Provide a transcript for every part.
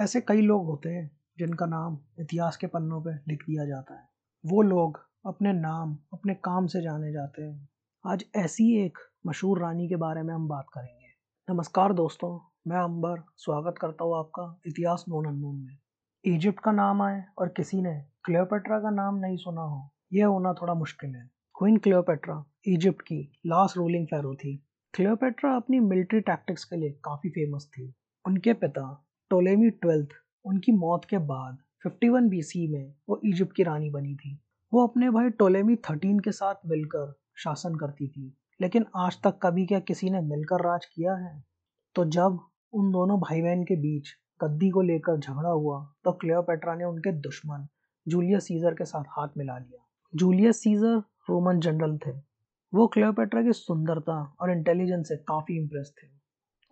ऐसे कई लोग होते हैं जिनका नाम इतिहास के पन्नों पर लिख दिया जाता है। वो लोग अपने नाम, अपने काम से जाने जाते हैं। आज ऐसी एक मशहूर रानी के बारे में हम बात करेंगे। नमस्कार दोस्तों, मैं अंबर, स्वागत करता हूँ आपका इतिहास नोन अननोन में। इजिप्ट का नाम आए और किसी ने क्लियोपेट्रा का नाम नहीं सुना हो यह होना थोड़ा मुश्किल है। क्वीन क्लियोपेट्रा, इजिप्ट की लास्ट रूलिंग फेरो थी। क्लियोपेट्रा अपनी मिलिट्री टैक्टिक्स के लिए काफ़ी फ़ेमस थी। उनके पिता टोलेमी ट्वेल्थ उनकी मौत के बाद 51 बीसी में, वो इजिप्ट की रानी बनी थी। वो अपने भाई टोलेमी 13 के साथ मिलकर शासन करती थी। लेकिन आज तक कभी क्या किसी ने मिलकर राज किया है? तो जब उन दोनों भाई बहन के बीच गद्दी को लेकर झगड़ा हुआ तो क्लियोपेट्रा ने उनके दुश्मन जूलियस सीजर के साथ हाथ मिला लिया। जूलियस सीजर रोमन जनरल थे। वो क्लियोपेट्रा की सुंदरता और इंटेलिजेंस से काफ़ी इम्प्रेस थे।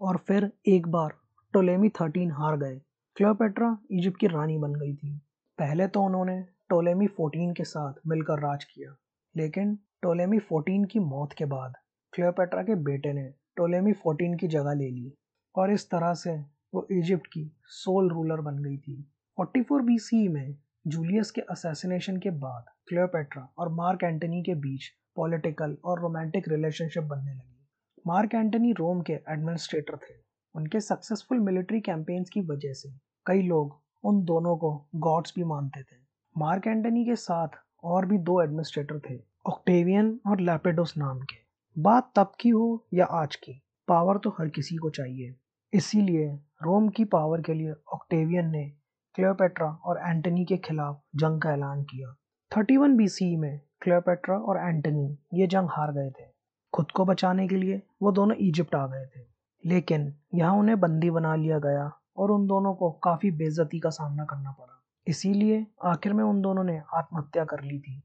और फिर एक बार टोलेमी थर्टीन हार गए। क्लियोपेट्रा इजिप्ट की रानी बन गई थी। पहले तो उन्होंने टोलेमी फोर्टीन के साथ मिलकर राज किया, लेकिन टोलेमी फोर्टीन की मौत के बाद क्लियोपेट्रा के बेटे ने टोलेमी फोर्टीन की जगह ले ली और इस तरह से वो इजिप्ट की सोल रूलर बन गई थी। 44 बीसी में जूलियस के असैसिनेशन के बाद क्लियोपेट्रा और मार्क एंटनी के बीच पॉलिटिकल और रोमांटिक रिलेशनशिप बनने लगी। मार्क एंटनी रोम के एडमिनिस्ट्रेटर थे। उनके सक्सेसफुल मिलिट्री कैंपेन्स की वजह से कई लोग उन दोनों को गॉड्स भी मानते थे। मार्क एंटनी के साथ और भी दो एडमिनिस्ट्रेटर थे ऑक्टेवियन और लैपेडोस नाम के। बात तब की हो या आज की पावर तो हर किसी को चाहिए। इसीलिए रोम की पावर के लिए ऑक्टेवियन ने क्लियोपेट्रा और एंटनी के खिलाफ जंग का ऐलान किया। 31 बीसी में क्लियोपेट्रा और एंटनी ये जंग हार गए थे। खुद को बचाने के लिए वो दोनों इजिप्ट आ गए थे। लेकिन यहाँ उन्हें बंदी बना लिया गया और उन दोनों को काफ़ी बेजती का सामना करना पड़ा। इसीलिए आखिर में उन दोनों ने आत्महत्या कर ली थी।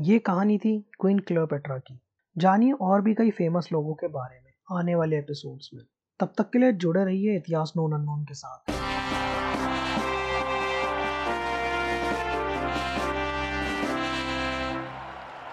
ये कहानी थी क्वीन क्लियोपेट्रा की। जानिए और भी कई फ़ेमस लोगों के बारे में आने वाले एपिसोड्स में। तब तक के लिए जुड़े रहिए इतिहास नोन अननोन के साथ।